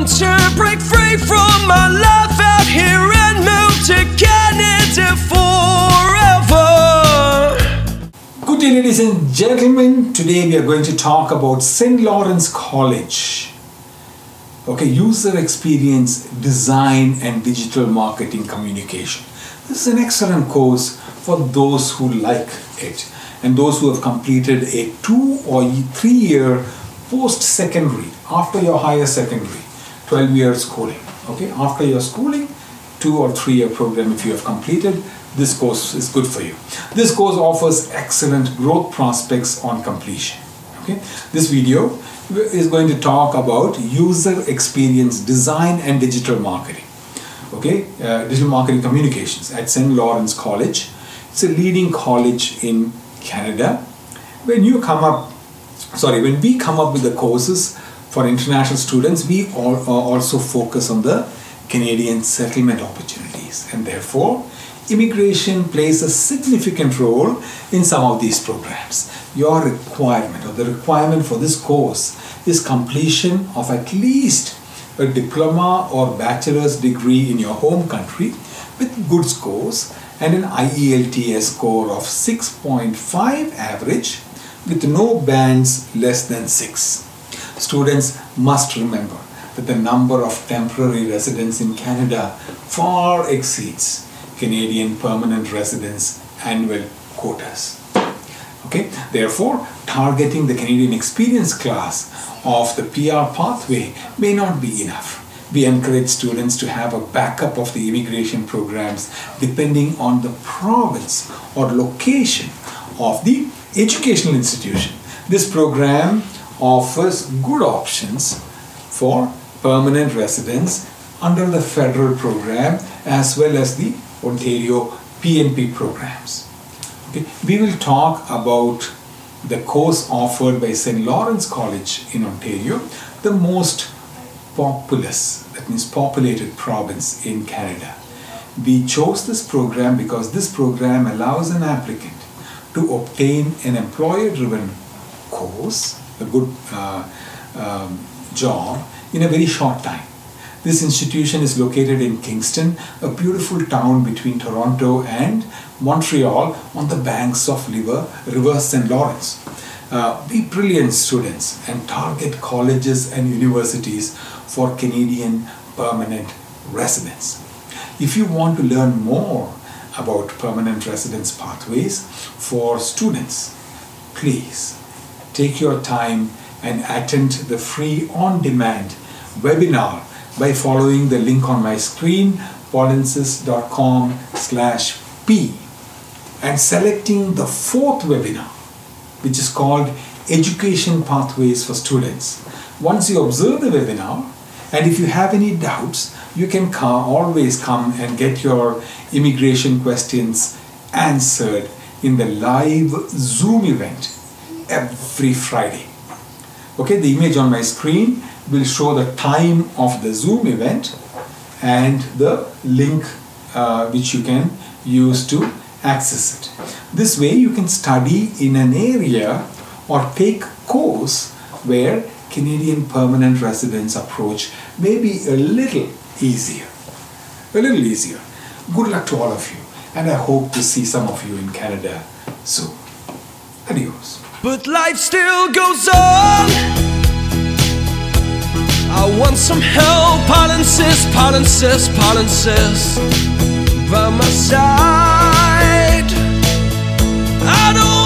want to break free from my life out here and move to Canada forever. Good day, ladies and gentlemen. Today we are going to talk about St. Lawrence College. Okay, user experience design and digital marketing communication. This is an excellent course for those who like it and those who have completed a two or three year post secondary after your higher secondary 12 year schooling okay? After your schooling two or three year program if you have completed this course is good for you. This course offers excellent growth prospects on completion okay? This video is going to talk about user experience design and digital marketing okay? Uh, digital marketing communications at st lawrence college. It's a leading college in canada. When you come up sorry when we come up with the courses for international students we all, uh, also focus on the canadian settlement opportunities and therefore immigration plays a significant role in some of these programs your requirement or the requirement for this course is completion of at least a diploma or bachelor's degree in your home country with good scores and an IELTS score of 6.5 average with no bands less than 6. Students must remember that the number of temporary residents in Canada far exceeds Canadian permanent residents' annual quotas. Okay, therefore, targeting the Canadian experience class of the PR pathway may not be enough. We encourage students to have a backup of the immigration programs depending on the province or location of the educational institution. This program offers good options for permanent residents under the federal program as well as the Ontario PNP programs. Okay. We will talk about the course offered by St. Lawrence College in Ontario, the most populous, that means populated province in Canada. We chose this program because this program allows an applicant to obtain an employer driven course, a good uh, um, job, in a very short time. This institution is located in Kingston, a beautiful town between Toronto and Montreal on the banks of River, River St. Lawrence. Uh, be brilliant students and target colleges and universities for Canadian permanent residents. If you want to learn more about permanent residence pathways for students, please take your time and attend the free on demand webinar by following the link on my screen paulinsis.com slash p and selecting the fourth webinar which is called education pathways for students. Once you observe the webinar and if you have any doubts you can always come and get your immigration questions answered in the live zoom event every friday. Okay the image on my screen will show the time of the zoom event and the link uh, which you can use to access it. This way you can study in an area or take course where canadian permanent residence approach may be a little easier. A little easier. Good luck to all of you and i hope to see some of you in canada soon. Adios But life still goes on. I want some help, Paulinsis, Paulinsis, Paulinsis by my side. I don't